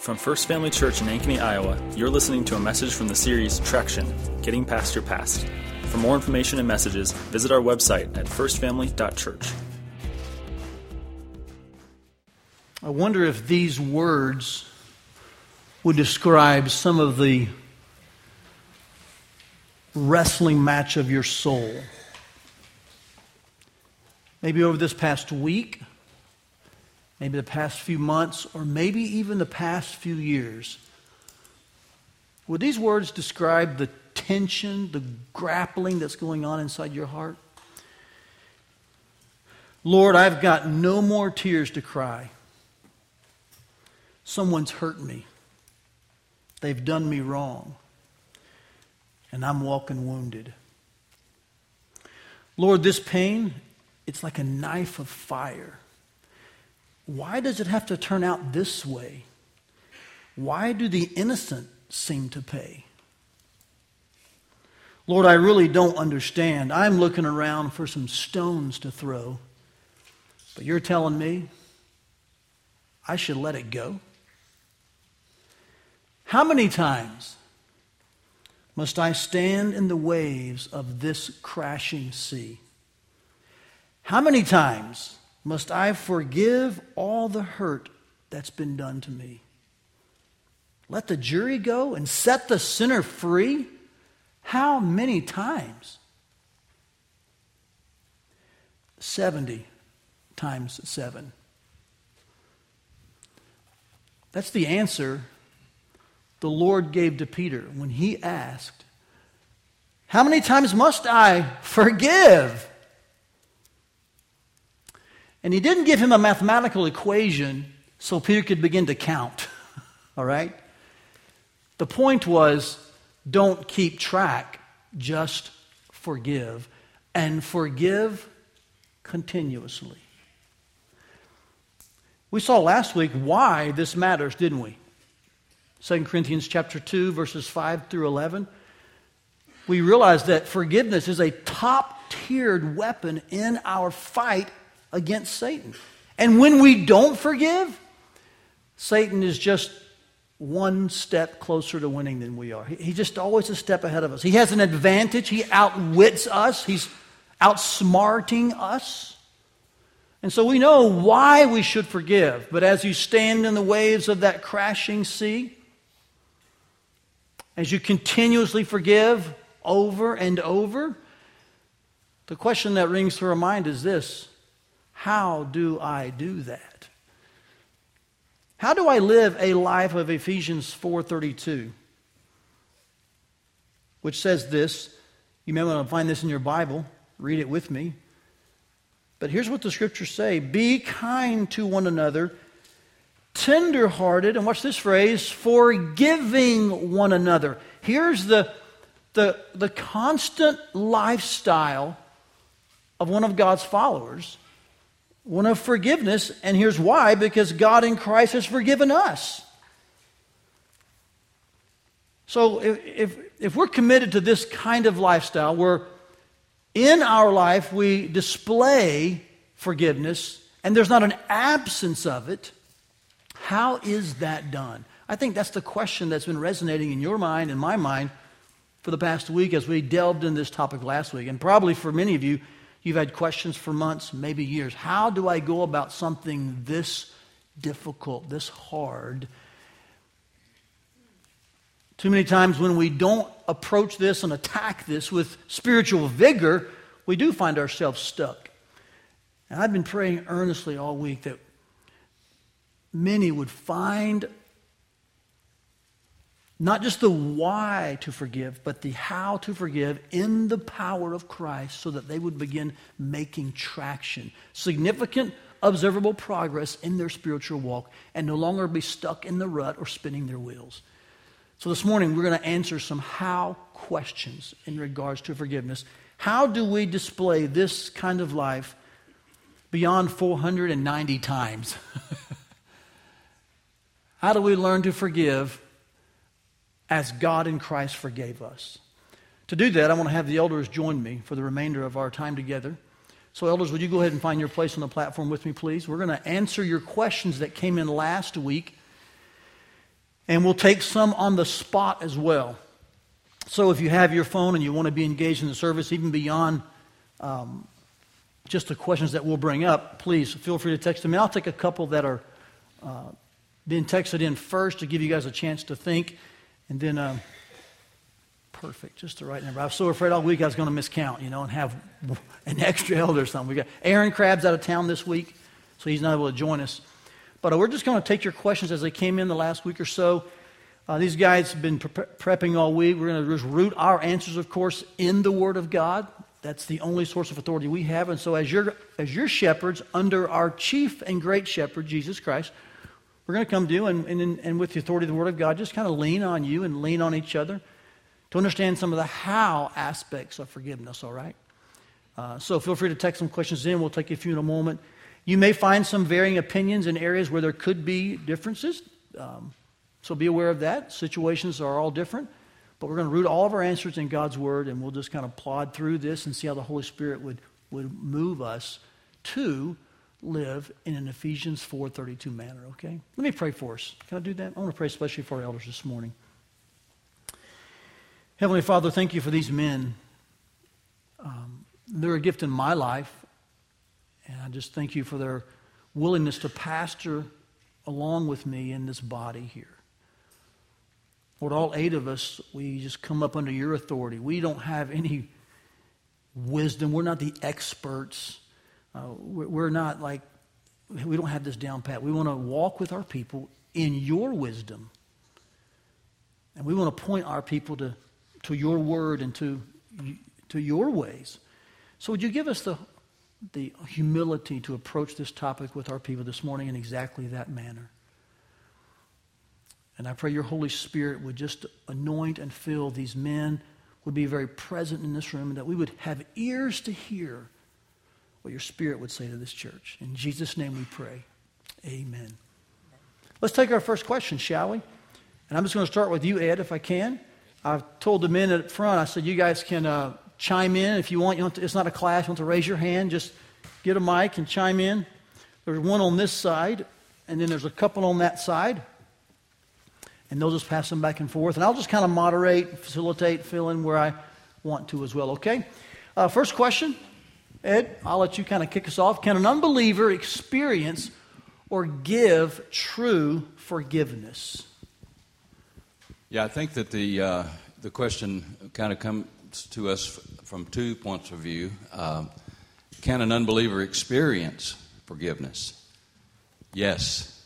From First Family Church in Ankeny, Iowa, you're listening to a message from the series Traction Getting Past Your Past. For more information and messages, visit our website at firstfamily.church. I wonder if these words would describe some of the wrestling match of your soul. Maybe over this past week, maybe the past few months, or maybe even the past few years. Would these words describe the tension, the grappling that's going on inside your heart? Lord, I've got no more tears to cry. Someone's hurt me. They've done me wrong. And I'm walking wounded. Lord, this pain, it's like a knife of fire. Why does it have to turn out this way? Why do the innocent seem to pay? Lord, I really don't understand. I'm looking around for some stones to throw, but you're telling me I should let it go? How many times must I stand in the waves of this crashing sea? How many times must I forgive all the hurt that's been done to me? Let the jury go and set the sinner free? How many times? 70 times 7. That's the answer the Lord gave to Peter when he asked, How many times must I forgive? And he didn't give him a mathematical equation so Peter could begin to count. All right? The point was don't keep track, just forgive. And forgive continuously. We saw last week why this matters, didn't we? 2 Corinthians chapter 2 verses 5 through 11. We realize that forgiveness is a top-tiered weapon in our fight against Satan. And when we don't forgive, Satan is just one step closer to winning than we are. He's just always a step ahead of us. He has an advantage. He outwits us. He's outsmarting us. And so we know why we should forgive. But as you stand in the waves of that crashing sea, as you continuously forgive over and over, the question that rings through our mind is this how do I do that? How do I live a life of Ephesians 4:32? Which says this, you may want to find this in your Bible, read it with me. But here's what the scriptures say, be kind to one another, tenderhearted, and watch this phrase, forgiving one another. Here's the, the, the constant lifestyle of one of God's followers one of forgiveness. And here's why because God in Christ has forgiven us. So if, if, if, we're committed to this kind of lifestyle where in our life we display forgiveness and there's not an absence of it, how is that done? I think that's the question that's been resonating in your mind and my mind for the past week as we delved in this topic last week. And probably for many of you, You've had questions for months, maybe years. How do I go about something this difficult, this hard? Too many times when we don't approach this and attack this with spiritual vigor, we do find ourselves stuck. And I've been praying earnestly all week that many would find not just the why to forgive, but the how to forgive in the power of Christ so that they would begin making traction, significant, observable progress in their spiritual walk, and no longer be stuck in the rut or spinning their wheels. So this morning, we're going to answer some how questions in regards to forgiveness. How do we display this kind of life beyond 490 times? how do we learn to forgive? As God in Christ forgave us. To do that, I want to have the elders join me for the remainder of our time together. So, elders, would you go ahead and find your place on the platform with me, please? We're going to answer your questions that came in last week. And we'll take some on the spot as well. So if you have your phone and you want to be engaged in the service, even beyond um, just the questions that we'll bring up, please feel free to text them. I'll take a couple that are uh, being texted in first to give you guys a chance to think. And then, uh, perfect, just the right number. I was so afraid all week I was going to miscount, you know, and have an extra elder or something. We got Aaron Crabb's out of town this week, so he's not able to join us. But uh, we're just going to take your questions as they came in the last week or so. Uh, these guys have been pre- prepping all week. We're going to just root our answers, of course, in the Word of God. That's the only source of authority we have. And so, as your, as your shepherds, under our chief and great shepherd, Jesus Christ, we're going to come to you and, and, and with the authority of the Word of God, just kind of lean on you and lean on each other to understand some of the how aspects of forgiveness, all right? Uh, so, feel free to text some questions in. We'll take a few in a moment. You may find some varying opinions in areas where there could be differences. Um, so be aware of that. Situations are all different. But we're going to root all of our answers in God's Word, and we'll just kind of plod through this and see how the Holy Spirit would, would move us to live in an Ephesians 4.32 manner, okay? Let me pray for us. Can I do that? I want to pray especially for our elders this morning. Heavenly Father, thank you for these men. Um, they're a gift in my life, and I just thank you for their willingness to pastor along with me in this body here. Lord, all eight of us, we just come up under your authority. We don't have any wisdom. We're not the experts. Uh, we're not like, we don't have this down pat. We want to walk with our people in your wisdom. And we want to point our people to, to your word and to, to your ways. So, would you give us the, the humility to approach this topic with our people this morning in exactly that manner? And I pray your Holy Spirit would just anoint and fill these men, would be very present in this room, and that we would have ears to hear what your Spirit would say to this church. In Jesus' name we pray. Amen. Let's take our first question, shall we? And I'm just going to start with you, Ed, if I can. I've told the men up front, I said, you guys can uh, chime in if you want. You to, it's not a class. You want to raise your hand, just get a mic and chime in. There's one on this side, and then there's a couple on that side and they'll just pass them back and forth. And I'll just kind of moderate, facilitate, fill in where I want to as well, okay? Uh, first question, Ed, I'll let you kind of kick us off. Can an unbeliever experience or give true forgiveness? Yeah, I think that the, uh, the question kind of comes to us from two points of view. Uh, can an unbeliever experience forgiveness? Yes,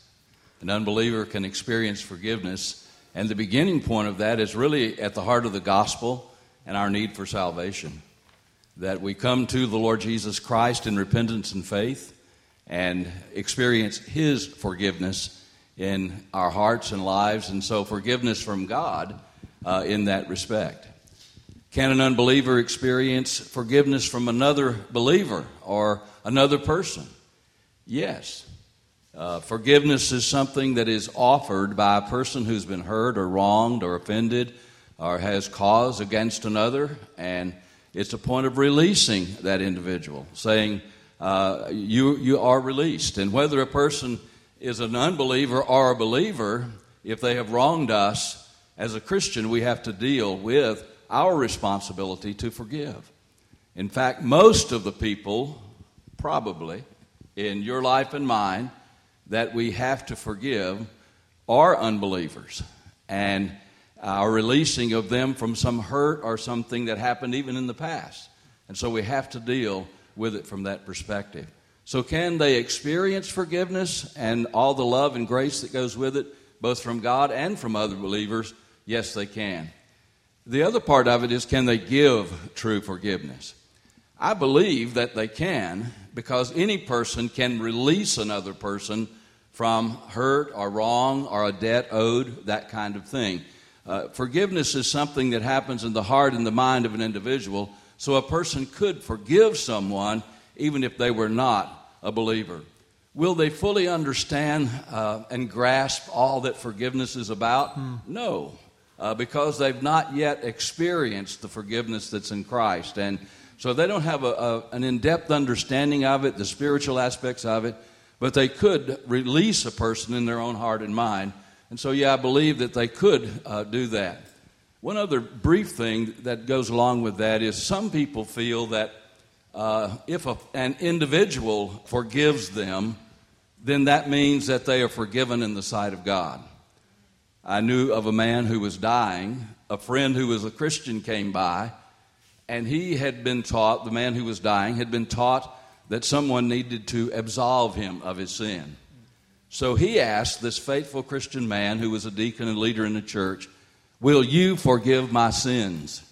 an unbeliever can experience forgiveness. And the beginning point of that is really at the heart of the gospel and our need for salvation. That we come to the Lord Jesus Christ in repentance and faith and experience His forgiveness in our hearts and lives, and so forgiveness from God uh, in that respect. Can an unbeliever experience forgiveness from another believer or another person? Yes. Uh, forgiveness is something that is offered by a person who's been hurt or wronged or offended or has cause against another, and it's a point of releasing that individual, saying, uh, you, you are released. And whether a person is an unbeliever or a believer, if they have wronged us, as a Christian, we have to deal with our responsibility to forgive. In fact, most of the people, probably, in your life and mine, that we have to forgive are unbelievers and Uh, our releasing of them from some hurt or something that happened even in the past. And so we have to deal with it from that perspective. So, can they experience forgiveness and all the love and grace that goes with it, both from God and from other believers? Yes, they can. The other part of it is can they give true forgiveness? I believe that they can because any person can release another person from hurt or wrong or a debt owed, that kind of thing. Uh, forgiveness is something that happens in the heart and the mind of an individual, so a person could forgive someone even if they were not a believer. Will they fully understand uh, and grasp all that forgiveness is about? Hmm. No, uh, because they've not yet experienced the forgiveness that's in Christ. And so they don't have a, a, an in depth understanding of it, the spiritual aspects of it, but they could release a person in their own heart and mind And so, yeah, I believe that they could uh, do that. One other brief thing that goes along with that is some people feel that uh, if a, an individual forgives them, then that means that they are forgiven in the sight of God. I knew of a man who was dying. A friend who was a Christian came by, and he had been taught, the man who was dying, had been taught that someone needed to absolve him of his sin. So he asked this faithful Christian man who was a deacon and leader in the church, Will you forgive my sins?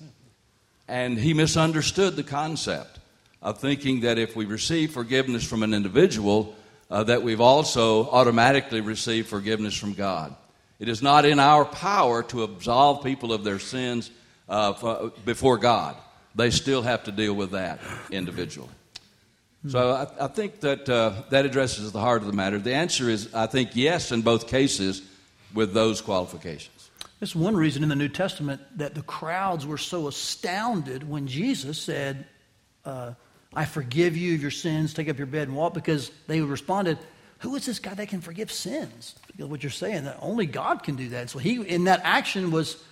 And he misunderstood the concept of thinking that if we receive forgiveness from an individual, uh, that we've also automatically received forgiveness from God. It is not in our power to absolve people of their sins uh, before God. They still have to deal with that individually. So I, I think that uh, that addresses the heart of the matter. The answer is, I think, yes in both cases with those qualifications. That's one reason in the New Testament that the crowds were so astounded when Jesus said, uh, I forgive you your sins, take up your bed and walk, because they responded, Who is this guy that can forgive sins? Because What you're saying, that only God can do that. So he, in that action, was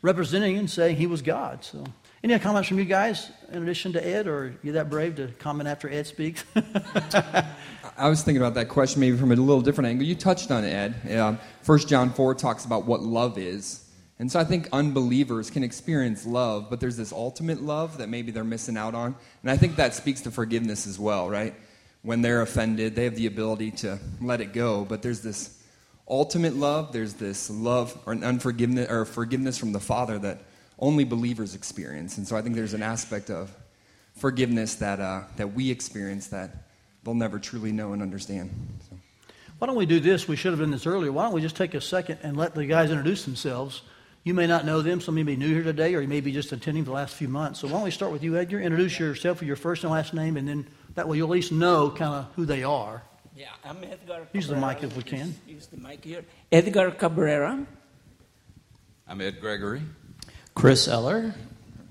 representing and saying he was God. So, any comments from you guys in addition to Ed, or are you that brave to comment after Ed speaks? I was thinking about that question maybe from a little different angle. You touched on it, Ed. First John 4 talks about what love is. And so I think unbelievers can experience love, but there's this ultimate love that maybe they're missing out on. And I think that speaks to forgiveness as well, right? When they're offended, they have the ability to let it go, but there's this ultimate love, there's this love or an unforgiveness or forgiveness from the Father that only believers experience. And so I think there's an aspect of forgiveness that uh, that we experience that they'll never truly know and understand. So. Why don't we do this? We should have done this earlier. Why don't we just take a second and let the guys introduce themselves? You may not know them. Some of you may be new here today, or you may be just attending the last few months. So why don't we start with you, Edgar? Introduce yourself with your first and last name, and then that way you'll at least know kind of who they are. Yeah, I'm Edgar. Use the mic if we can. Use the mic here. Edgar Cabrera. I'm Ed Gregory. Chris Eller.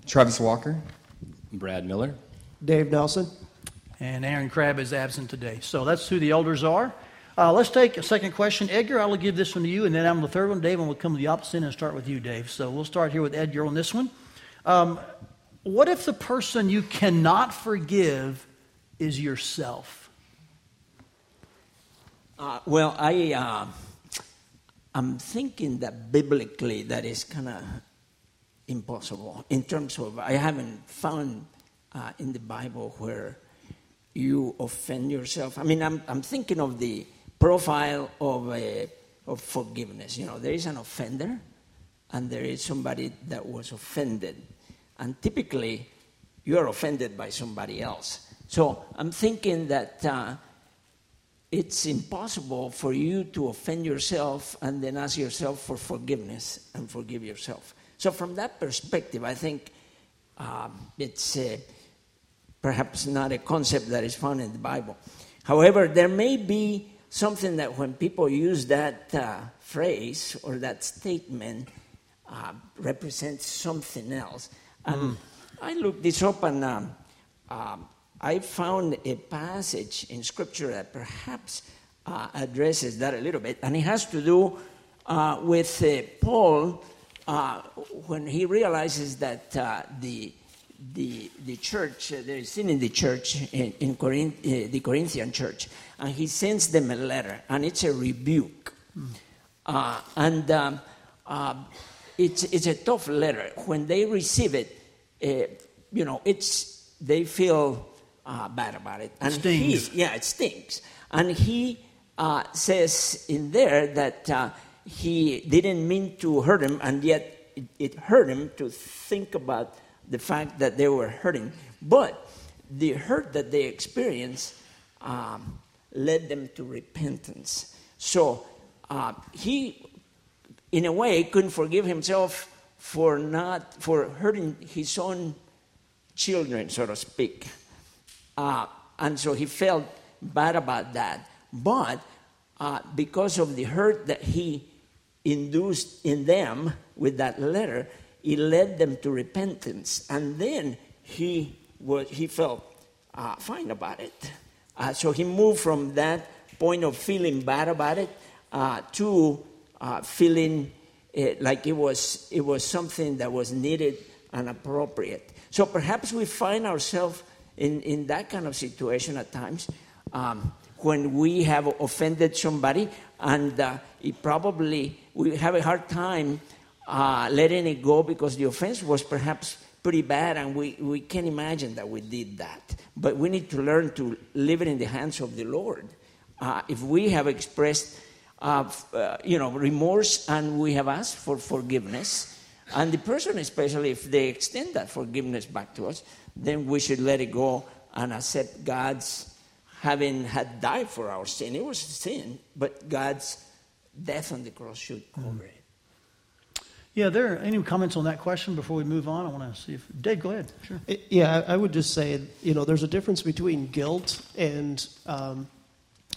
Travis Walker. Brad Miller. Dave Nelson. And Aaron Crabb is absent today. So that's who the elders are. Uh, let's take a second question. Edgar, I will give this one to you, and then I'm the third one. Dave, and we'll come to the opposite end and start with you, Dave. So we'll start here with Edgar on this one. Um, what if the person you cannot forgive is yourself? Uh, well, I, uh, I'm thinking that biblically that is kind of impossible in terms of, I haven't found uh, in the Bible where you offend yourself. I mean, I'm, I'm thinking of the profile of, a, of forgiveness. You know, there is an offender and there is somebody that was offended. And typically, you are offended by somebody else. So I'm thinking that uh, it's impossible for you to offend yourself and then ask yourself for forgiveness and forgive yourself. So, from that perspective, I think um, it's uh, perhaps not a concept that is found in the Bible. However, there may be something that when people use that uh, phrase or that statement uh, represents something else. And mm. I looked this up and um, um, I found a passage in Scripture that perhaps uh, addresses that a little bit, and it has to do uh, with uh, Paul uh, when he realizes that the the, the church, uh, there is sin in the church, in, in Corinth, uh, the Corinthian church, and he sends them a letter, and it's a rebuke. Mm. Uh, and um, uh, it's, it's a tough letter. When they receive it, uh, you know, it's, they feel uh, bad about it. And stings. He, yeah, it stinks. And he says in there that he didn't mean to hurt him, and yet it, it hurt him to think about the fact that they were hurting. But the hurt that they experienced um, led them to repentance. So uh, he, in a way, couldn't forgive himself for not for hurting his own children, so to speak. Uh, and so he felt bad about that. But uh, because of the hurt that he induced in them with that letter, it led them to repentance. And then he, was, he felt uh, fine about it. Uh, so he moved from that point of feeling bad about it uh, to uh, feeling uh, like it was, it was something that was needed and appropriate. So perhaps we find ourselves in, in that kind of situation at times um, when we have offended somebody and uh, it probably we have a hard time uh, letting it go because the offense was perhaps pretty bad and we, we can't imagine that we did that. But we need to learn to leave it in the hands of the Lord. Uh, if we have expressed uh, uh, you know, remorse and we have asked for forgiveness, and the person, especially if they extend that forgiveness back to us, then we should let it go and accept God's having had died for our sin. It was sin, but God's death on the cross should cover it. Yeah, there are any comments on that question before we move on? I want to see if Dave, go ahead. Sure. Yeah, I would just say, you know, there's a difference between guilt and um,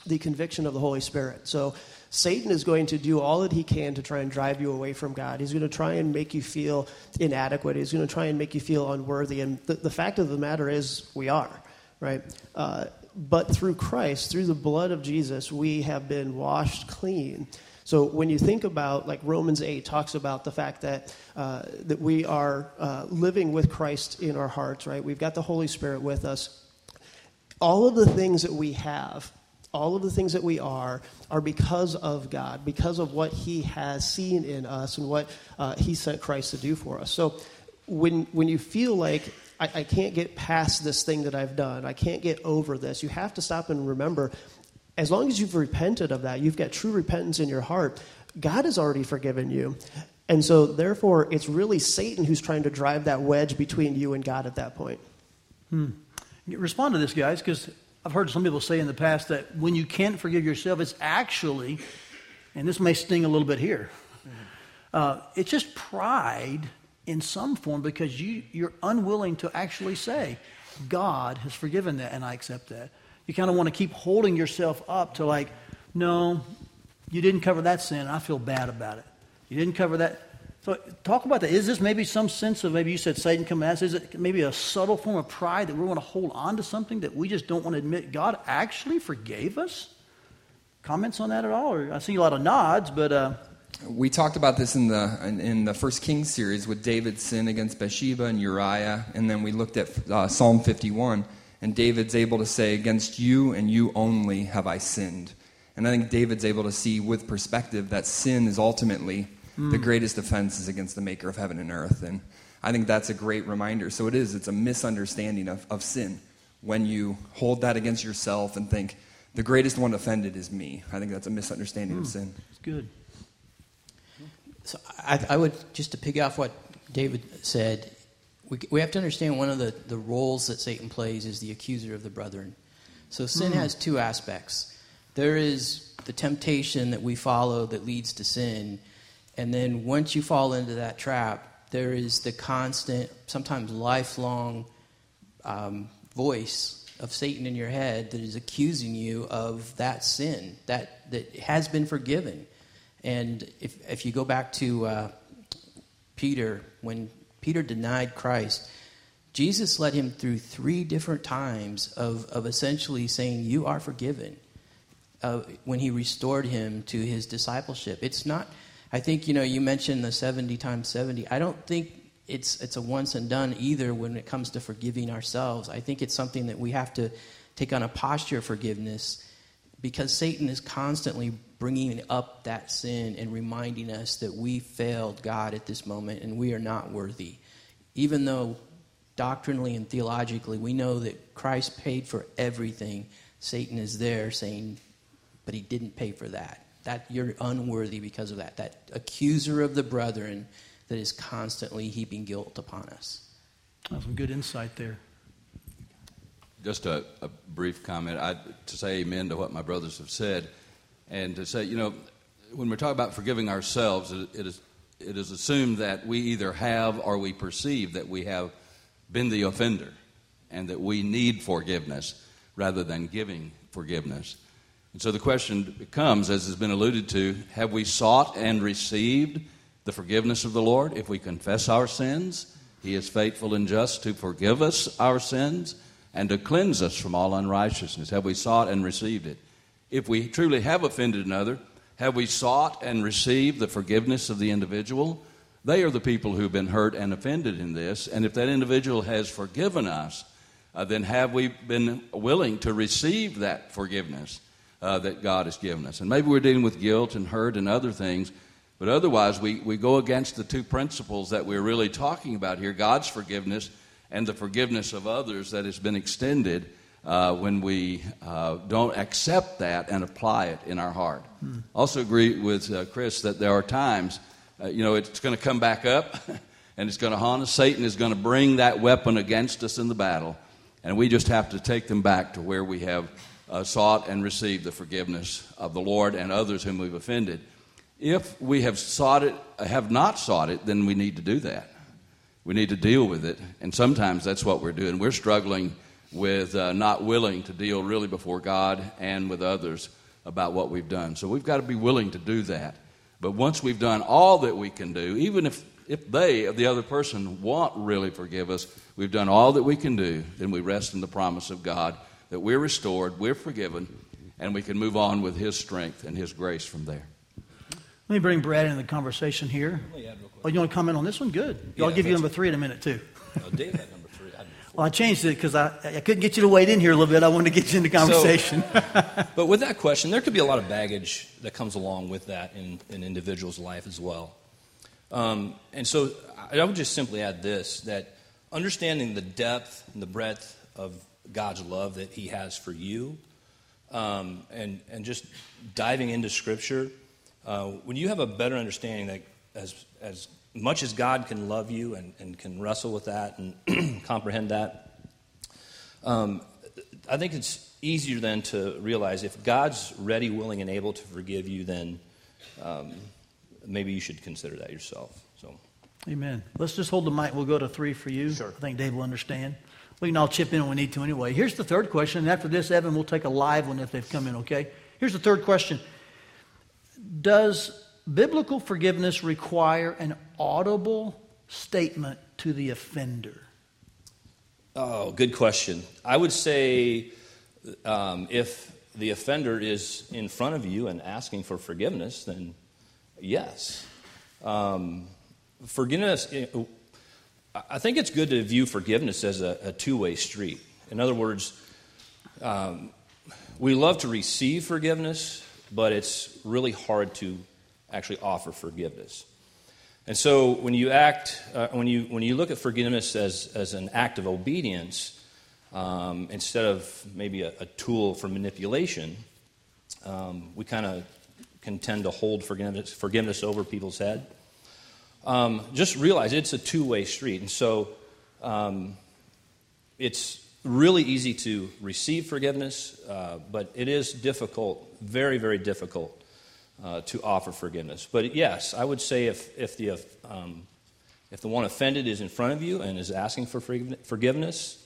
the conviction of the Holy Spirit. So Satan is going to do all that he can to try and drive you away from God. He's going to try and make you feel inadequate. He's going to try and make you feel unworthy. And the, the fact of the matter is, we are, right? Uh, but through Christ, through the blood of Jesus, we have been washed clean. So when you think about, like Romans 8 talks about the fact that, uh, that we are uh, living with Christ in our hearts, right? We've got the Holy Spirit with us. All of the things that we have all of the things that we are are because of God, because of what He has seen in us and what uh, He sent Christ to do for us. So when, when you feel like I, I can't get past this thing that I've done, I can't get over this, you have to stop and remember as long as you've repented of that, you've got true repentance in your heart, God has already forgiven you. And so, therefore, it's really Satan who's trying to drive that wedge between you and God at that point. Hmm. Respond to this, guys, because I've heard some people say in the past that when you can't forgive yourself, it's actually, and this may sting a little bit here, uh, it's just pride in some form because you, you're unwilling to actually say, God has forgiven that and I accept that. You kind of want to keep holding yourself up to, like, no, you didn't cover that sin. I feel bad about it. You didn't cover that. So talk about that. Is this maybe some sense of maybe you said Satan come at us? Is it maybe a subtle form of pride that we want to hold on to something that we just don't want to admit God actually forgave us? Comments on that at all? I see a lot of nods, but uh, we talked about this in the in, in, the first Kings series with David's sin against Bathsheba and Uriah, and then we looked at uh, Psalm 51, and David's able to say, "Against you and you only have I sinned." And I think David's able to see with perspective that sin is ultimately Mm. The greatest offense is against the maker of heaven and earth. And I think that's a great reminder. So it is, it's a misunderstanding of, of sin when you hold that against yourself and think, the greatest one offended is me. I think that's a misunderstanding mm. of sin. It's good. So I, I, would, just to pick off what David said, we, we have to understand one of the, the roles that Satan plays is the accuser of the brethren. So sin mm. has two aspects. There is the temptation that we follow that leads to sin, and then once you fall into that trap, there is the constant, sometimes lifelong um, voice of Satan in your head that is accusing you of that sin that, that has been forgiven. And if, if you go back to uh, Peter, when Peter denied Christ, Jesus led him through three different times of, of essentially saying, You are forgiven. Uh, when he restored him to his discipleship. It's not I think you know you mentioned the 70 times 70. I don't think it's it's a once and done either when it comes to forgiving ourselves. I think it's something that we have to take on a posture of forgiveness because Satan is constantly bringing up that sin and reminding us that we failed God at this moment and we are not worthy. Even though doctrinally and theologically we know that Christ paid for everything, Satan is there saying, but he didn't pay for that that you're unworthy because of that. That accuser of the brethren that is constantly heaping guilt upon us. That's some good insight there. Just a, a brief comment I, to say amen to what my brothers have said, and to say, you know, when we're talking about forgiving ourselves, it, is it is assumed that we either have or we perceive that we have been the offender, and that we need forgiveness rather than giving forgiveness. And so the question becomes, as has been alluded to, have we sought and received the forgiveness of the Lord? If we confess our sins, He is faithful and just to forgive us our sins and to cleanse us from all unrighteousness. Have we sought and received it? If we truly have offended another, Have we sought and received the forgiveness of the individual? They are the people who've been hurt and offended in this. And if that individual has forgiven us, uh, then have we been willing to receive that forgiveness uh, that God has given us? And maybe we're dealing with guilt and hurt and other things, but otherwise we, we go against the two principles that we're really talking about here God's forgiveness and the forgiveness of others that has been extended uh, when we uh, don't accept that and apply it in our heart. Hmm. Also, agree with uh, Chris that there are times, uh, you know, it's going to come back up and it's going to haunt us. Satan is going to bring that weapon against us in the battle, and we just have to take them back to where we have uh, sought and received the forgiveness of the Lord and others whom we've offended. If we have sought it, have not sought it, then we need to do that. We need to deal with it, and sometimes that's what we're doing. We're struggling with uh, not willing to deal really before God and with others about what we've done. So we've got to be willing to do that. But once we've done all that we can do, even if, if they, the other person, won't really forgive us, we've done all that we can do, then we rest in the promise of God that we're restored, we're forgiven, and we can move on with His strength and His grace from there. Let me bring Brad into the conversation here. Oh, you want to comment on this one? Good. I'll give you number three in a minute, too. Oh, Dave had number three. Well, I changed it because I, I couldn't get you to wade in here a little bit. I wanted to get you into conversation. So, but with that question, there could be a lot of baggage that comes along with that in an individual's life as well. Um, and so I would just simply add this that understanding the depth and the breadth of God's love that He has for you, um, and, and just diving into Scripture, uh, when you have a better understanding that as, as much as God can love you and, and can wrestle with that and comprehend that, um, I think it's easier then to realize if God's ready, willing, and able to forgive you, then um, maybe you should consider that yourself. So, Amen. Let's just hold the mic. We'll go to three for you. Sure. I think Dave will understand. We can all chip in when we need to anyway. Here's the third question. And after this, Evan, we'll take a live one if they've come in, okay? Here's the third question Does biblical forgiveness require an audible statement to the offender? Oh, good question. I would say um, if the offender is in front of you and asking for forgiveness, then yes. Um, forgiveness, eh, I think it's good to view forgiveness as a, a two way street. In other words, um, we love to receive forgiveness, but it's really hard to actually offer forgiveness. And so when you act, uh, when, you, when you look at forgiveness as, as an act of obedience, um, instead of maybe a, a tool for manipulation, um, we kind of can tend to hold forgiveness, forgiveness over people's head. Um, just realize it's a two way street. And so um, it's really easy to receive forgiveness, uh, but it is difficult, very, very difficult uh, to offer forgiveness. But yes, I would say if, if, the, um, if the one offended is in front of you and is asking for forgiveness,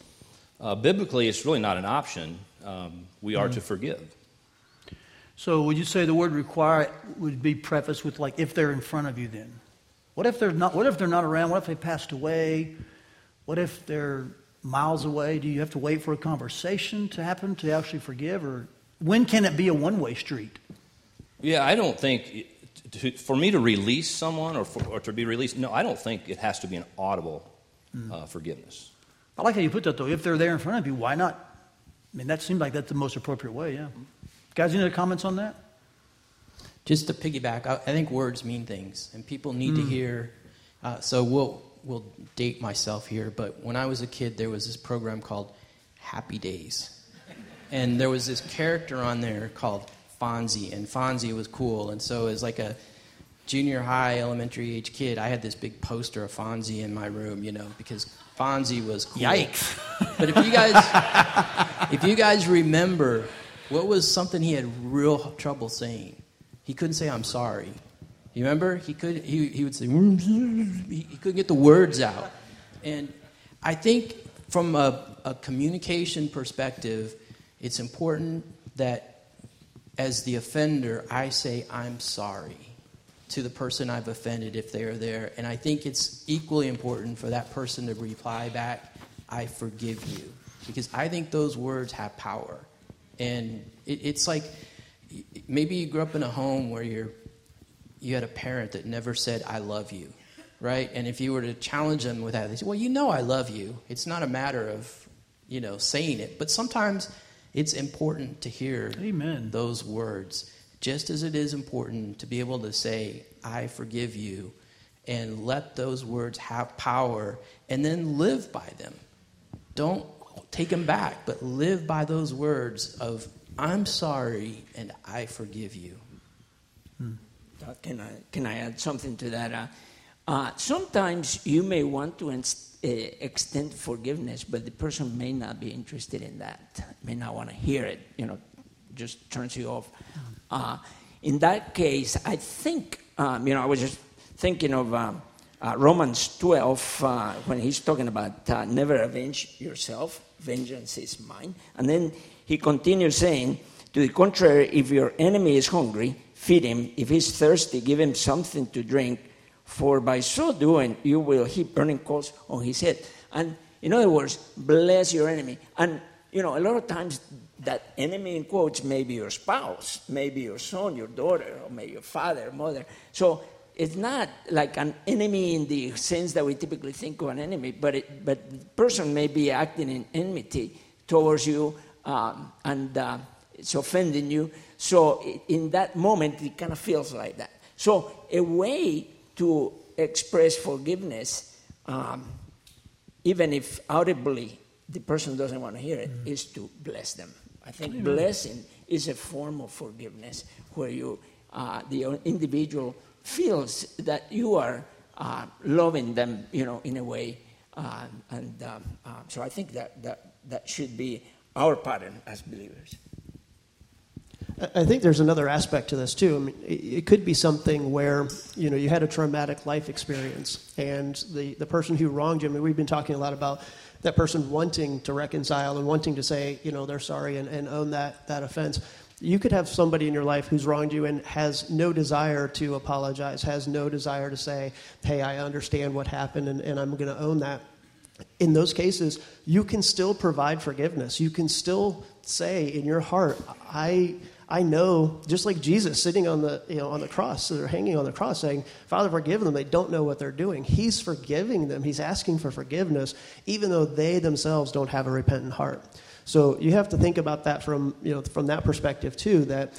uh, biblically it's really not an option. Um, we are mm to forgive. So would you say the word require would be prefaced with like if they're in front of you then? What if they're not what if they're not around? What if they passed away? What if they're miles away? Do you have to wait for a conversation to happen to actually forgive or when can it be a one-way street? Yeah, I don't think to, for me to release someone or, for, or to be released. No, I don't think it has to be an audible mm. uh, forgiveness. I like how you put that though. If they're there in front of you, why not? I mean, that seems like that's the most appropriate way. Yeah. Guys, any other comments on that? Just to piggyback, I, I think words mean things, and people need mm. to hear. Uh, so we'll we'll date myself here, but when I was a kid, there was this program called Happy Days, and there was this character on there called Fonzie, and Fonzie was cool. And so, as like a junior high, elementary age kid, I had this big poster of Fonzie in my room, you know, because Fonzie was cool. Yikes! But if you guys, if you guys remember, what was something he had real trouble saying? He couldn't say "I'm sorry." You remember? He could. He, he would say he, he couldn't get the words out, and I think from a, a communication perspective, it's important that as the offender, I say, I'm sorry to the person I've offended if they are there. And I think it's equally important for that person to reply back, I forgive you. Because I think those words have power. And it, it's like maybe you grew up in a home where you're, you had a parent that never said, I love you, right? And if you were to challenge them with that, they say, Well, you know I love you. It's not a matter of, you know, saying it. But sometimes it's important to hear Amen. those words, just as it is important to be able to say, I forgive you, and let those words have power, and then live by them. Don't take them back, but live by those words of, I'm sorry and I forgive you. Uh, Can I, can I add something to that? Uh, uh, sometimes you may want to ins- uh, extend forgiveness, but the person may not be interested in that, may not want to hear it, you know, just turns you off. Uh, in that case, I think, um, you know, I was just thinking of um, uh, Romans 12 uh, when he's talking about uh, never avenge yourself, vengeance is mine. And then he continues saying, to the contrary, if your enemy is hungry, feed him. If he's thirsty, give him something to drink. For by so doing, you will heap burning coals on his head. And in other words, bless your enemy. And, you know, a lot of times that enemy in quotes may be your spouse, maybe your son, your daughter, or maybe your father, mother. So it's not like an enemy in the sense that we typically think of an enemy, but, it, but the person may be acting in enmity towards you um, and uh, it's offending you. So in that moment, it kind of feels like that. So a way to express forgiveness, um, even if audibly the person doesn't want to hear it, is to bless them. I think blessing is a form of forgiveness where you, uh, the individual feels that you are uh, loving them, you know, in a way. Uh, and um, uh, so I think that, that that should be our pattern as believers. I- think there's another aspect to this too. I mean, it, it could be something where you know you had a traumatic life experience, and the, the person who wronged you. I mean, we've been talking a lot about that person wanting to reconcile and wanting to say you know they're sorry and, and own that that offense. You could have somebody in your life who's wronged you and has no desire to apologize, has no desire to say, "Hey, I understand what happened, and, and I'm going to own that." in those cases, you can still provide forgiveness. You can still say in your heart, I, I know, just like Jesus sitting on the, you know, on the cross, or hanging on the cross, saying, Father, forgive them. They don't know what they're doing. He's forgiving them. He's asking for forgiveness, even though they themselves don't have a repentant heart. So you have to think about that from, you know, from that perspective too, that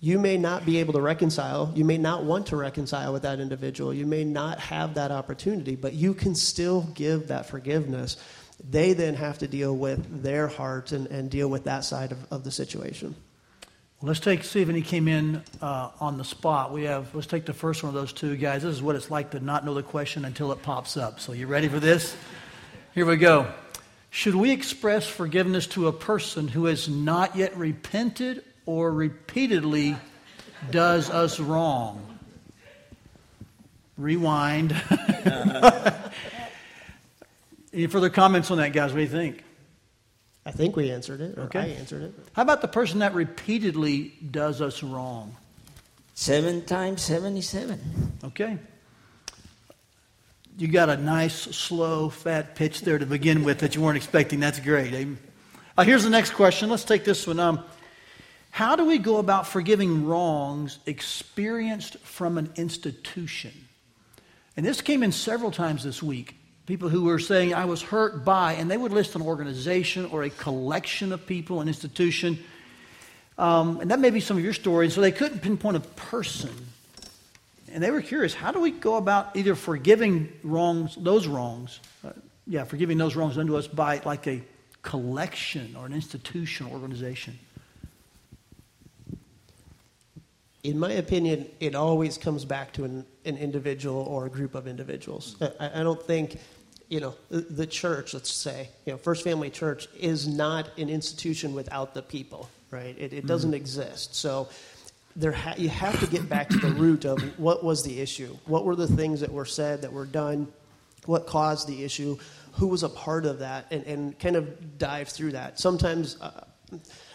you may not be able to reconcile. You may not want to reconcile with that individual. You may not have that opportunity, but you can still give that forgiveness. They then have to deal with their heart and, and deal with that side of, of the situation. Let's take see if any came in uh, on the spot. We have. Let's take the first one of those two guys. This is what it's like to not know the question until it pops up. So you ready for this? Here we go. Should we express forgiveness to a person who has not yet repented or repeatedly does us wrong? Rewind. Any further comments on that, guys? What do you think? I think we answered it, or Okay. I answered it. How about the person that repeatedly does us wrong? Seven times 77. Okay. You got a nice, slow, fat pitch there to begin with that you weren't expecting. That's great. Uh, here's the next question. Let's take this one. Um, how do we go about forgiving wrongs experienced from an institution? And this came in several times this week. People who were saying, I was hurt by, and they would list an organization or a collection of people, an institution. Um, and that may be some of your story. And So they couldn't pinpoint a person. And they were curious how do we go about either forgiving wrongs, those wrongs, uh, yeah, forgiving those wrongs done to us by like a collection or an institution or organization? in my opinion, it always comes back to an, an individual or a group of individuals. I, I don't think, you know, the, the church, let's say, you know, First Family Church is not an institution without the people, right? It, it doesn't exist. So there ha- you have to get back to the root of what was the issue? What were the things that were said, that were done? What caused the issue? Who was a part of that? And, and kind of dive through that. Sometimes, uh,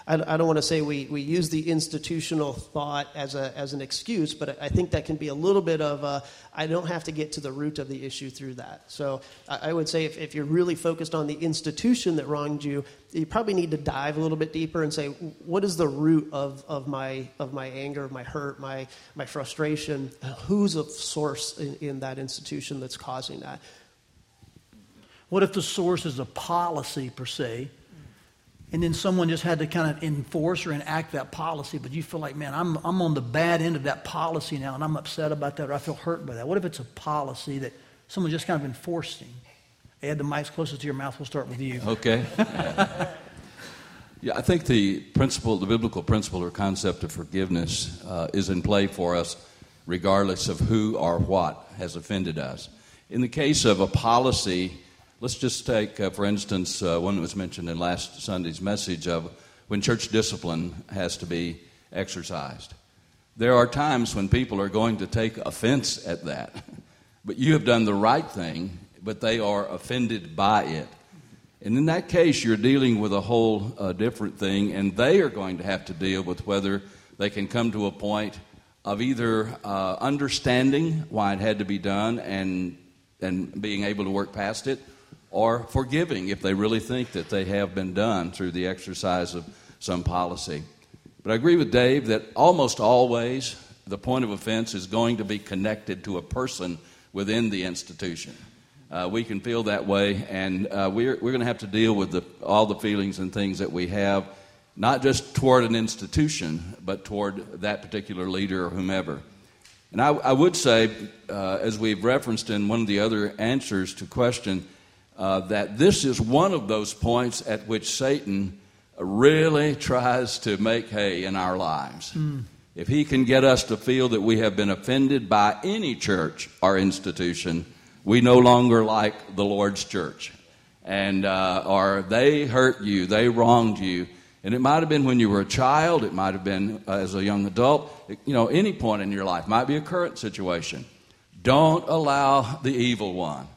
I, I don't want to say we, we use the institutional thought as, a, as an excuse, but I think that can be a little bit of a, I don't have to get to the root of the issue through that. So I, I would say if, if you're really focused on the institution that wronged you, you probably need to dive a little bit deeper and say, what is the root of, of, my, of my anger, my hurt, my, my frustration? Who's a source in, in that institution that's causing that? What if the source is a policy per se, and then someone just had to kind of enforce or enact that policy, but you feel like, man, I'm, I'm on the bad end of that policy now, and I'm upset about that, or I feel hurt by that? What if it's a policy that someone just kind of enforcing? Add the mics closest to your mouth. We'll start with you. Okay. yeah, I think the principle, the biblical principle or concept of forgiveness uh, is in play for us regardless of who or what has offended us. In the case of a policy, Let's just take, uh, for instance, uh, one that was mentioned in last Sunday's message of when church discipline has to be exercised. There are times when people are going to take offense at that, but you have done the right thing, but they are offended by it. And in that case, you're dealing with a whole uh, different thing, and they are going to have to deal with whether they can come to a point of either uh, understanding why it had to be done and, and being able to work past it, or forgiving if they really think that they have been done through the exercise of some policy. But I agree with Dave that almost always the point of offense is going to be connected to a person within the institution. Uh, we can feel that way, and uh, we're, we're going to have to deal with the, all the feelings and things that we have, not just toward an institution, but toward that particular leader or whomever. And I, I would say, uh, as we've referenced in one of the other answers to question, uh, that this is one of those points at which Satan really tries to make hay in our lives. Mm. If he can get us to feel that we have been offended by any church or institution, we no longer like the Lord's church. And, uh, or they hurt you, they wronged you. And it might have been when you were a child, it might have been uh, as a young adult, it, you know, any point in your life, might be a current situation. Don't allow the evil one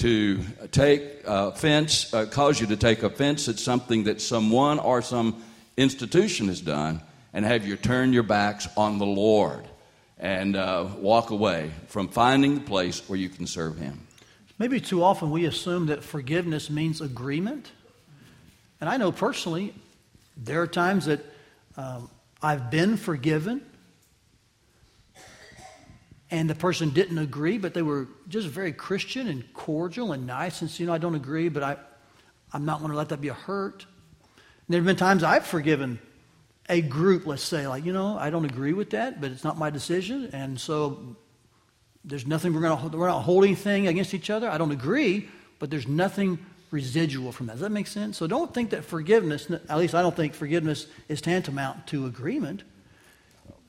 to take offense, uh, cause you to take offense at something that someone or some institution has done, and have you turn your backs on the Lord and uh, walk away from finding the place where you can serve Him. Maybe too often we assume that forgiveness means agreement. And I know personally, there are times that um, I've been forgiven and the person didn't agree, but they were just very Christian and cordial and nice and said, you know, I don't agree, but I, I'm not going to let that be a hurt. There have been times I've forgiven a group, let's say, like, you know, I don't agree with that, but it's not my decision. And so there's nothing, we're, going to, we're not holding anything against each other. I don't agree, but there's nothing residual from that. Does that make sense? So don't think that forgiveness, at least I don't think forgiveness is tantamount to agreement.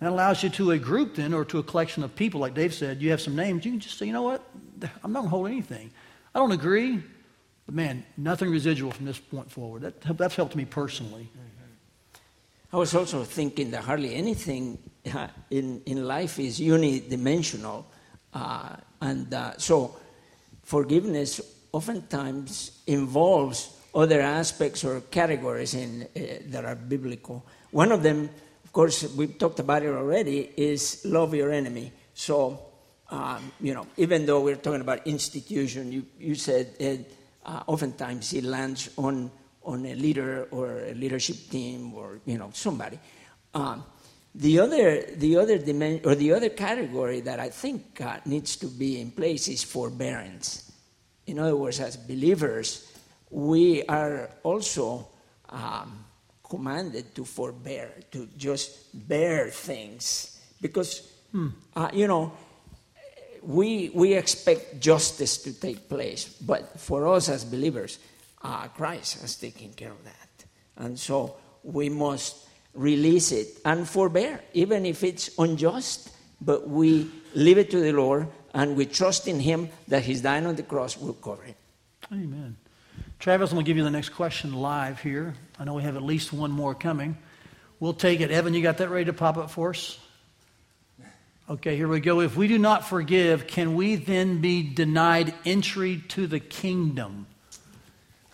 That allows you to a group then, or to a collection of people, like Dave said, you have some names, you can just say, you know what, I'm not going to hold anything. I don't agree, but man, nothing residual from this point forward. That, that's helped me personally. I was also thinking that hardly anything uh, in, in life is unidimensional. Uh, and uh, so forgiveness oftentimes involves other aspects or categories in, uh, that are biblical. One of them of course, we've talked about it already, is love your enemy. So, um, you know, even though we're talking about institution, you, you said it, uh, oftentimes it lands on, on a leader or a leadership team or, you know, somebody. Um, the other, the other dimension, or the other category that I think uh, needs to be in place is forbearance. In other words, as believers, we are also um, commanded to forbear, to just bear things. Because, hmm. uh, you know, we, we expect justice to take place, but for us as believers, uh, Christ has taken care of that. And so we must release it and forbear, even if it's unjust, but we leave it to the Lord and we trust in Him that His dying on the cross will cover it. Amen. Travis, I'm going to give you the next question live here. I know we have at least one more coming. We'll take it. Evan, you got that ready to pop up for us? Okay, here we go. If we do not forgive, can we then be denied entry to the kingdom?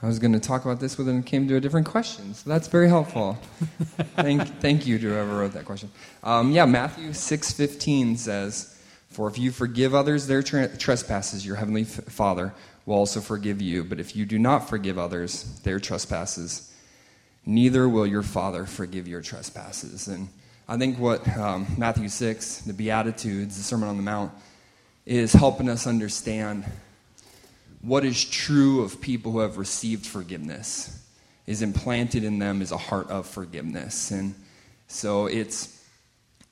I was going to talk about this, but then it came to a different question. So that's very helpful. thank, thank you to whoever wrote that question. Um, yeah, Matthew 6.15 says, For if you forgive others their tra- trespasses, your heavenly f- Father will also forgive you. But if you do not forgive others their trespasses, neither will your Father forgive your trespasses. And I think what um, Matthew 6, the Beatitudes, the Sermon on the Mount, is helping us understand what is true of people who have received forgiveness is implanted in them is a heart of forgiveness. And so it's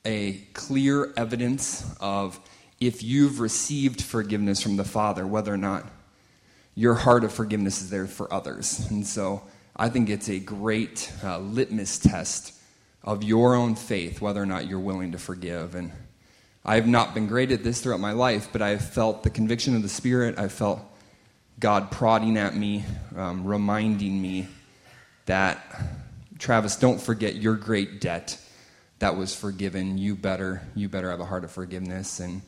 a clear evidence of if you've received forgiveness from the Father, whether or not your heart of forgiveness is there for others. And so I think it's a great uh, litmus test of your own faith, whether or not you're willing to forgive. And I have not been great at this throughout my life, but I have felt the conviction of the Spirit. I felt God prodding at me, um, reminding me that, Travis, don't forget your great debt that was forgiven. You better, you better have a heart of forgiveness, and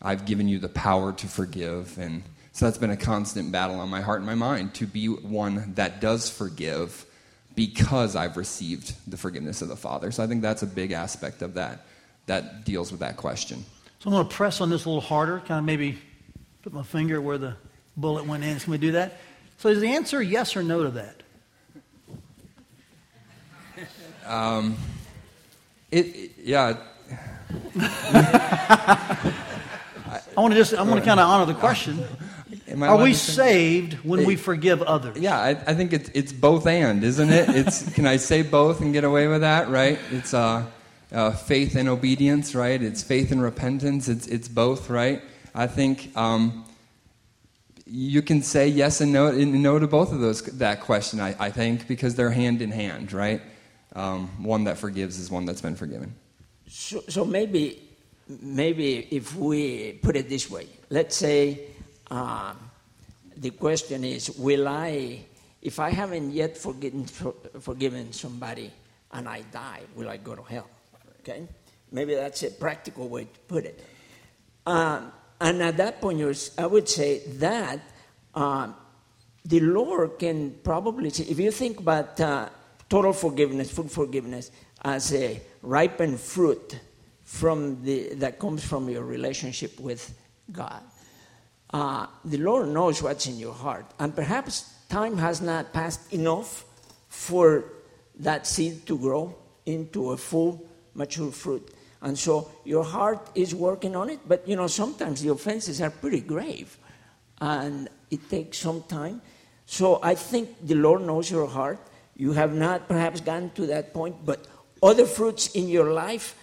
I've given you the power to forgive. And so that's been a constant battle on my heart and my mind to be one that does forgive because I've received the forgiveness of the Father. So I think that's a big aspect of that that deals with that question. So I'm going to press on this a little harder, kind of maybe put my finger where the bullet went in. Can we do that? So is the answer yes or no to that? Um, it, it yeah. I want to just I want to kind of honor the question. Are we saved when we forgive others? Yeah, I, I think it's it's both and, isn't it? It's can I say both and get away with that? Right? It's uh, uh, faith and obedience, right? It's faith and repentance. It's it's both, right? I think um, you can say yes and no, and no to both of those that question. I, I think because they're hand in hand, right? Um, one that forgives is one that's been forgiven. So, so maybe maybe if we put it this way, let's say uh, the question is, will I, if I haven't yet forgiven forgiven somebody and I die, will I go to hell? Okay, maybe that's a practical way to put it. Um, and at that point, I would say that uh, the Lord can probably, if you think about uh, total forgiveness, full forgiveness, as a ripened fruit from the, that comes from your relationship with God. Uh, the Lord knows what's in your heart. And perhaps time has not passed enough for that seed to grow into a full, mature fruit. And so your heart is working on it, but you know, sometimes the offenses are pretty grave and it takes some time. So I think the Lord knows your heart. You have not perhaps gotten to that point, but other fruits in your life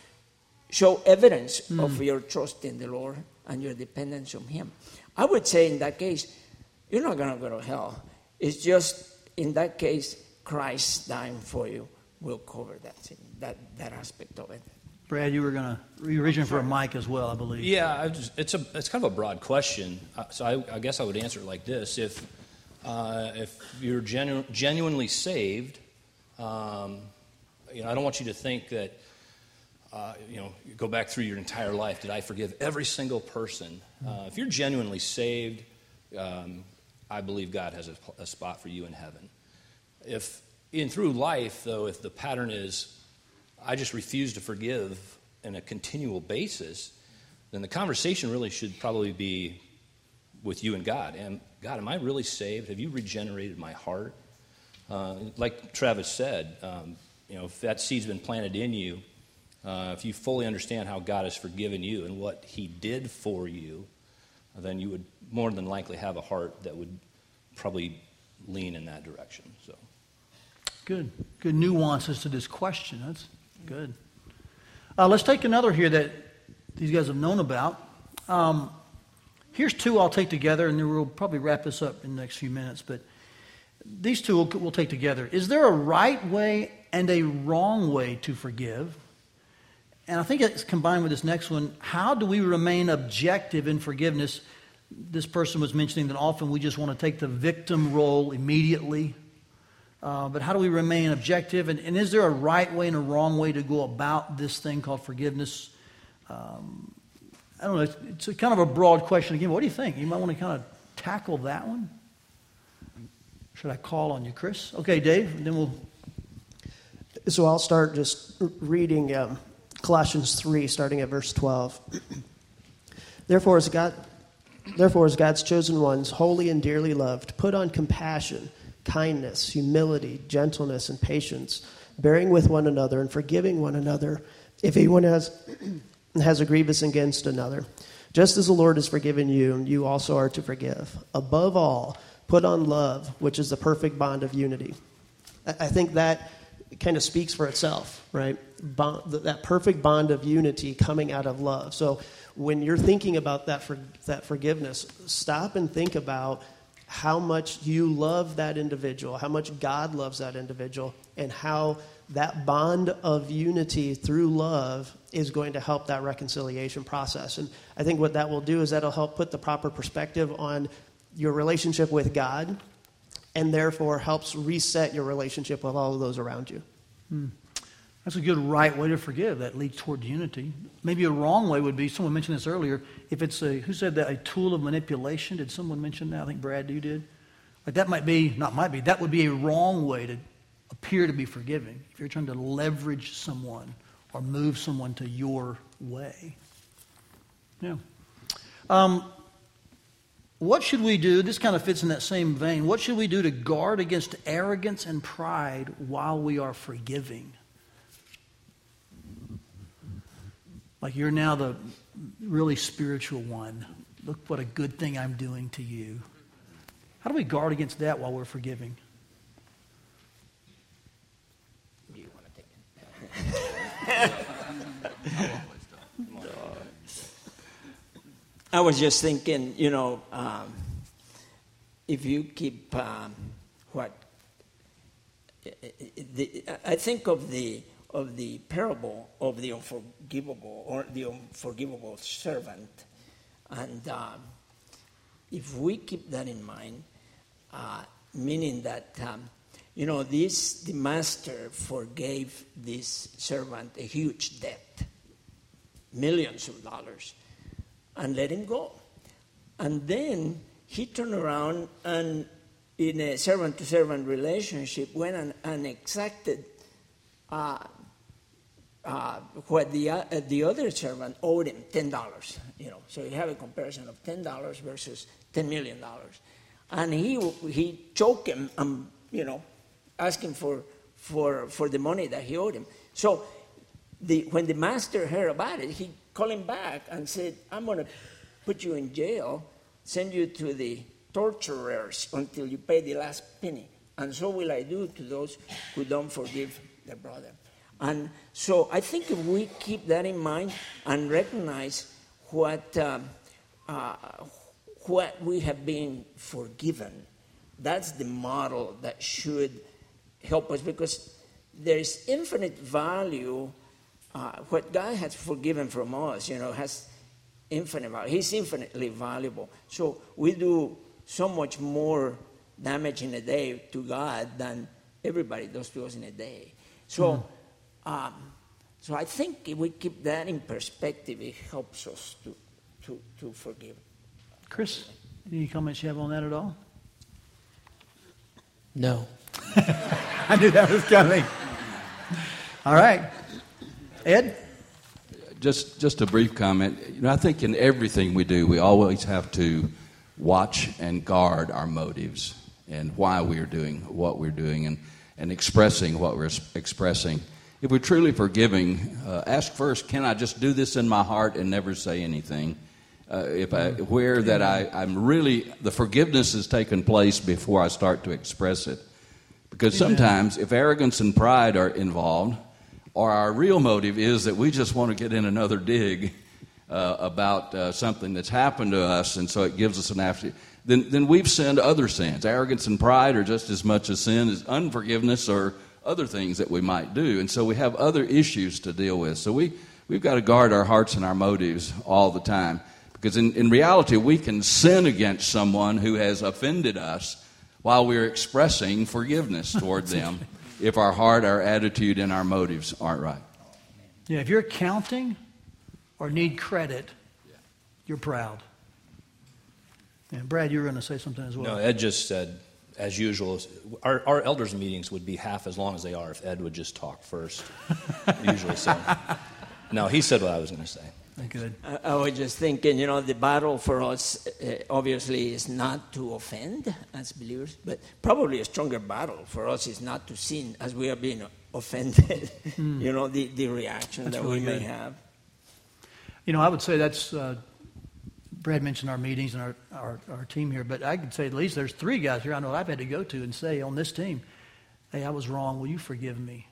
show evidence mm. of your trust in the Lord and your dependence on Him. I would say in that case, you're not going to go to hell. It's just in that case, Christ dying for you will cover that that that aspect of it. Brad, you were going to reaching for a mic as well, I believe. Yeah, just, it's a it's kind of a broad question. Uh, so I, I, guess I would answer it like this: If uh, if you're genu- genuinely saved, um, you know, I don't want you to think that. Uh, you know, go back through your entire life. Did I forgive every single person? Uh, if you're genuinely saved, um, I believe God has a, a spot for you in heaven. If in through life, though, if the pattern is I just refuse to forgive on a continual basis, then the conversation really should probably be with you and God. And God, am I really saved? Have you regenerated my heart? Uh, like Travis said, um, you know, if that seed's been planted in you, uh, if you fully understand how God has forgiven you and what He did for you, then you would more than likely have a heart that would probably lean in that direction. So, good, good nuances to this question. That's Good. Uh, let's take another here that these guys have known about. Um, here's two I'll take together, and then we'll probably wrap this up in the next few minutes. But these two we'll, we'll take together. Is there a right way and a wrong way to forgive? And I think it's combined with this next one. How do we remain objective in forgiveness? This person was mentioning that often we just want to take the victim role immediately uh, but how do we remain objective? And, and, is there a right way and a wrong way to go about this thing called forgiveness? Um, I don't know. It's, it's, kind of a broad question again. What do you think? You might want to kind of tackle that one. should I call on you, Chris? Okay, Dave, and then we'll. So I'll start just reading um, Colossians 3, starting at verse 12. Therefore, as God, therefore, as God's chosen ones, holy and dearly loved, put on compassion, kindness, humility, gentleness, and patience, bearing with one another and forgiving one another if anyone has, has a grievance against another. Just as the Lord has forgiven you, you also are to forgive. Above all, put on love, which is the perfect bond of unity. I think that kind of speaks for itself, right? Bond, that perfect bond of unity coming out of love. So when you're thinking about that, for, that forgiveness, stop and think about how much you love that individual, how much God loves that individual, and how that bond of unity through love is going to help that reconciliation process. And I think what that will do is that'll help put the proper perspective on your relationship with God and therefore helps reset your relationship with all of those around you. Hmm. That's a good right way to forgive that leads toward unity. Maybe a wrong way would be someone mentioned this earlier. If it's a, who said that, a tool of manipulation? Did someone mention that? I think Brad, you did. Like that might be, not might be, that would be a wrong way to appear to be forgiving. If you're trying to leverage someone or move someone to your way. Yeah. Um, what should we do? This kind of fits in that same vein. What should we do to guard against arrogance and pride while we are forgiving? Like you're now the really spiritual one. Look what a good thing I'm doing to you. How do we guard against that while we're forgiving? You want to take it? I was just thinking, you know, um, if you keep um, what the, I think of the of the parable of the unforgivable or the unforgivable servant, and um, if we keep that in mind, uh, meaning that um, you know this the master forgave this servant a huge debt, millions of dollars and let him go. And then he turned around and, in a servant to servant relationship, went and, and exacted uh, uh, what the, uh, the other servant owed him $10. You know, so you have a comparison of $10 versus $10 million. And he, he choked him, and, you know, asking for, for, for the money that he owed him. So the, when the master heard about it, he called him back and said, I'm going to put you in jail, send you to the torturers until you pay the last penny. And so will I do to those who don't forgive their brother. And so I think if we keep that in mind and recognize what, um, uh, what we have been forgiven, that's the model that should help us because there is infinite value uh, what God has forgiven from us, you know, has infinite value. He's infinitely valuable. So we do so much more damage in a day to God than everybody does to us in a day. So, mm-hmm. um, so I think if we keep that in perspective, it helps us to, to, to forgive. Chris, any comments you have on that at all? No. I knew that was coming. All right. Ed? Just, just a brief comment. You know, I think in everything we do, we always have to watch and guard our motives and why we are doing what we're doing and, and expressing what we're expressing. If we're truly forgiving, uh, ask first, can I just do this in my heart and never say anything? Uh, if I, where that I, I'm really, the forgiveness has taken place before I start to express it. Because sometimes if arrogance and pride are involved, or our real motive is that we just want to get in another dig uh, about uh, something that's happened to us, and so it gives us an after. Then, then we've sinned other sins. Arrogance and pride are just as much a sin as unforgiveness or other things that we might do, and so we have other issues to deal with. So we we've got to guard our hearts and our motives all the time, because in, in reality we can sin against someone who has offended us while we're expressing forgiveness toward them if our heart, our attitude, and our motives aren't right. Yeah, if you're counting or need credit, you're proud. And Brad, you were going to say something as well. No, Ed just said as usual, our, our elders' meetings would be half as long as they are if Ed would just talk first, usually. So, no, he said what I was going to say. Good. I, I was just thinking, you know, the battle for us uh, obviously is not to offend as believers, but probably a stronger battle for us is not to sin as we are being offended. you know, the, the reaction That's that really we may have. You know, I would say that's, uh, Brad mentioned our meetings and our, our, our team here, but I could say at least there's three guys here I know I've had to go to and say on this team, hey, I was wrong. Will you forgive me?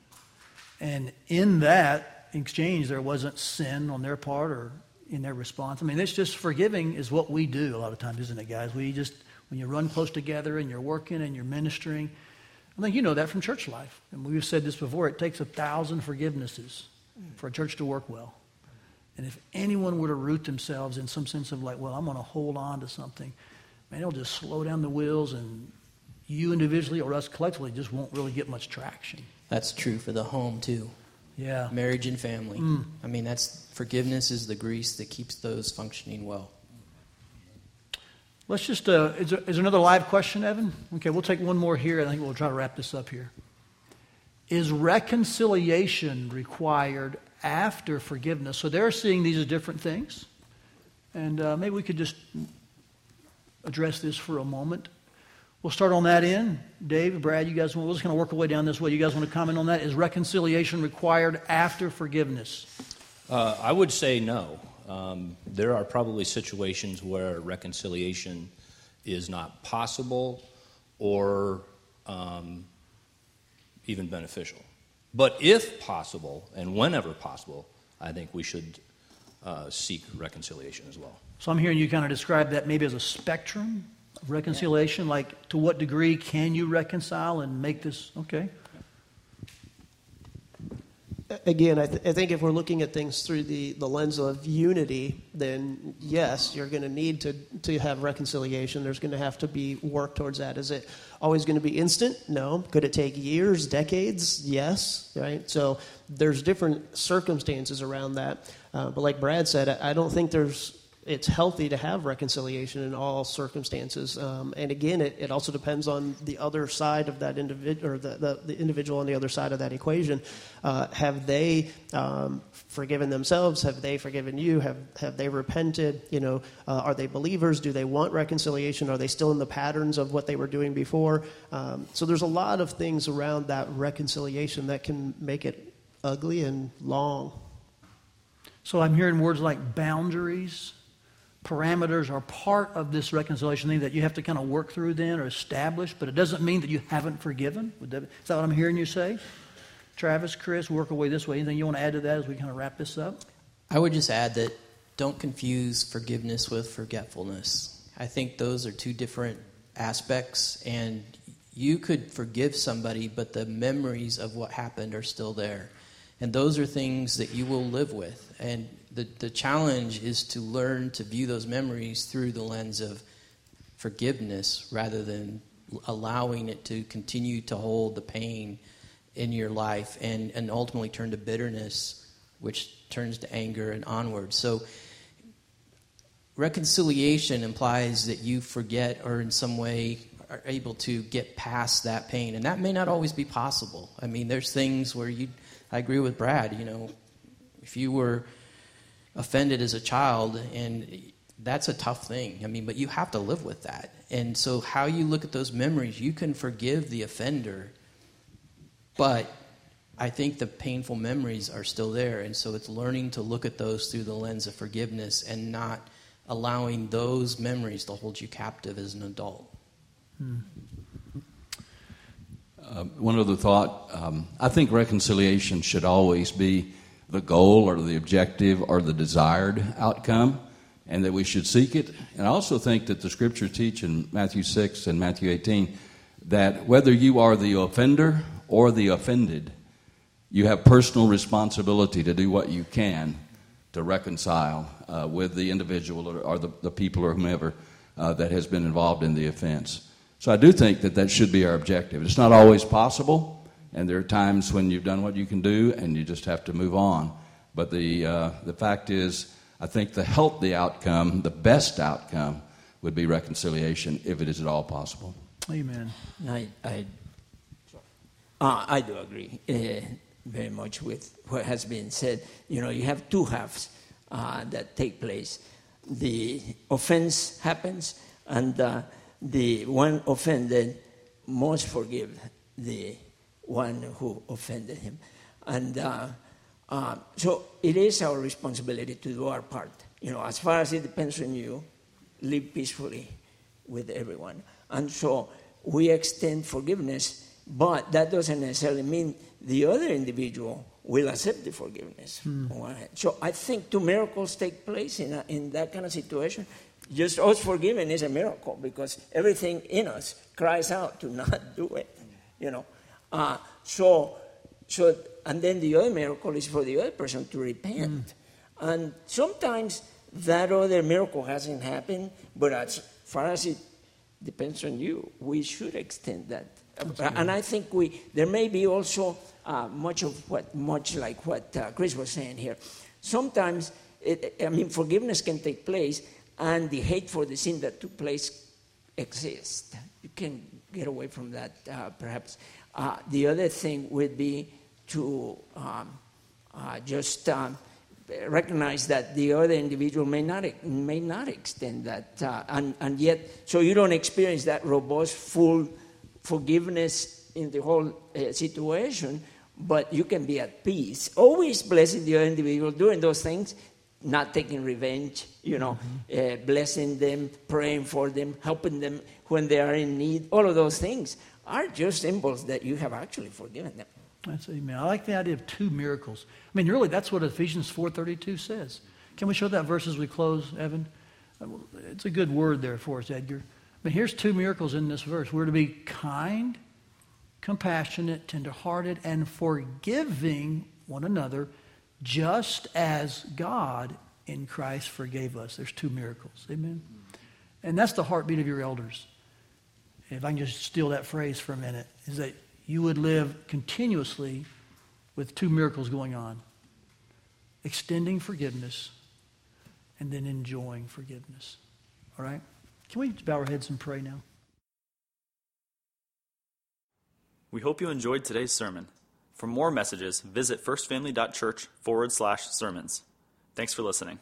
And in that exchange, there wasn't sin on their part or in their response. I mean, it's just forgiving is what we do a lot of times, isn't it, guys? We just, when you run close together and you're working and you're ministering, I think you know that from church life. And we've said this before it takes a thousand forgivenesses for a church to work well. And if anyone were to root themselves in some sense of like, well, I'm going to hold on to something, man, it'll just slow down the wheels, and you individually or us collectively just won't really get much traction. That's true for the home too. Yeah. Marriage and family. I mean, that's forgiveness is the grease that keeps those functioning well. Let's just, uh, is, there, is there another live question, Evan? Okay, we'll take one more here, and I think we'll try to wrap this up here. Is reconciliation required after forgiveness? So they're seeing these as different things. And uh, maybe we could just address this for a moment. We'll start on that end. Dave, Brad, you guys, we're just going to work our way down this way. You guys want to comment on that? Is reconciliation required after forgiveness? Uh, I would say no. Um, there are probably situations where reconciliation is not possible or um, even beneficial. But if possible, and whenever possible, I think we should uh, seek reconciliation as well. So I'm hearing you kind of describe that maybe as a spectrum reconciliation. Like, to what degree can you reconcile and make this okay? Again, I, th- I think if we're looking at things through the, the lens of unity, then yes, you're going to need to to have reconciliation. There's going to have to be work towards that. Is it always going to be instant? No. Could it take years, decades? Yes. Right. So there's different circumstances around that. Uh, but like Brad said, I, I don't think there's it's healthy to have reconciliation in all circumstances. Um, and again, it, it also depends on the other side of that individual, or the, the, the individual on the other side of that equation. Uh, have they um, forgiven themselves? Have they forgiven you? Have, have they repented? You know, uh, are they believers? Do they want reconciliation? Are they still in the patterns of what they were doing before? Um, so there's a lot of things around that reconciliation that can make it ugly and long. So I'm hearing words like boundaries, parameters are part of this reconciliation thing that you have to kind of work through then or establish, but it doesn't mean that you haven't forgiven. Is that what I'm hearing you say? Travis, Chris, work away this way. Anything you want to add to that as we kind of wrap this up? I would just add that don't confuse forgiveness with forgetfulness. I think those are two different aspects, and you could forgive somebody, but the memories of what happened are still there. And those are things that you will live with. And the, the challenge is to learn to view those memories through the lens of forgiveness rather than allowing it to continue to hold the pain in your life and, and ultimately turn to bitterness, which turns to anger and onward. So, reconciliation implies that you forget or in some way are able to get past that pain. And that may not always be possible. I mean, there's things where you, I agree with Brad, you know, if you were offended as a child and that's a tough thing. I mean, but you have to live with that. And so, how you look at those memories, you can forgive the offender, but I think the painful memories are still there. And so, it's learning to look at those through the lens of forgiveness and not allowing those memories to hold you captive as an adult. Uh, one other thought um, I think reconciliation should always be the goal or the objective or the desired outcome, and that we should seek it. And I also think that the scriptures teach in Matthew 6 and Matthew 18 that whether you are the offender or the offended, you have personal responsibility to do what you can to reconcile uh, with the individual or, or the, the people or whomever uh, that has been involved in the offense. So I do think that that should be our objective. It's not always possible, and there are times when you've done what you can do and you just have to move on. But the, uh, the fact is, I think the healthy outcome, the best outcome, would be reconciliation if it is at all possible. Amen. I, I, uh, I do agree uh, very much with what has been said. You know, you have two halves uh, that take place. The offense happens, and uh, the one offended must forgive the one who offended him. And uh, uh, so it is our responsibility to do our part. You know, as far as it depends on you, live peacefully with everyone. And so we extend forgiveness, but that doesn't necessarily mean the other individual will accept the forgiveness. So I think two miracles take place in, a, in that kind of situation. Just us forgiving is a miracle because everything in us cries out to not do it. You know, uh, so so and then the other miracle is for the other person to repent. And sometimes that other miracle hasn't happened, but as far as it depends on you, we should extend that. And I think we there may be also uh, much of what much like what uh, Chris was saying here. Sometimes it, I mean forgiveness can take place, and the hate for the sin that took place exists. You can get away from that, uh, perhaps. Uh, the other thing would be to um, uh, just um, recognize that the other individual may not may not extend that, uh, and and yet so you don't experience that robust, full forgiveness in the whole uh, situation, but you can be at peace. Always blessing the other individual, doing those things, not taking revenge. You know, uh, blessing them, praying for them, helping them when they are in need. All of those things are just symbols that you have actually forgiven them. That's amen. I like the idea of two miracles. I mean, really, that's what Ephesians 4.32 says. Can we show that verse as we close, Evan? Uh, it's a good word there for us, Edgar. But here's two miracles in this verse. We're to be kind, compassionate, tenderhearted, and forgiving one another, just as God in Christ forgave us. There's two miracles. Amen. And that's the heartbeat of your elders. If I can just steal that phrase for a minute, is that you would live continuously with two miracles going on extending forgiveness and then enjoying forgiveness. All right? Can we bow our heads and pray now? We hope you enjoyed today's sermon. For more messages, visit firstfamily.church forward slash sermons. Thanks for listening.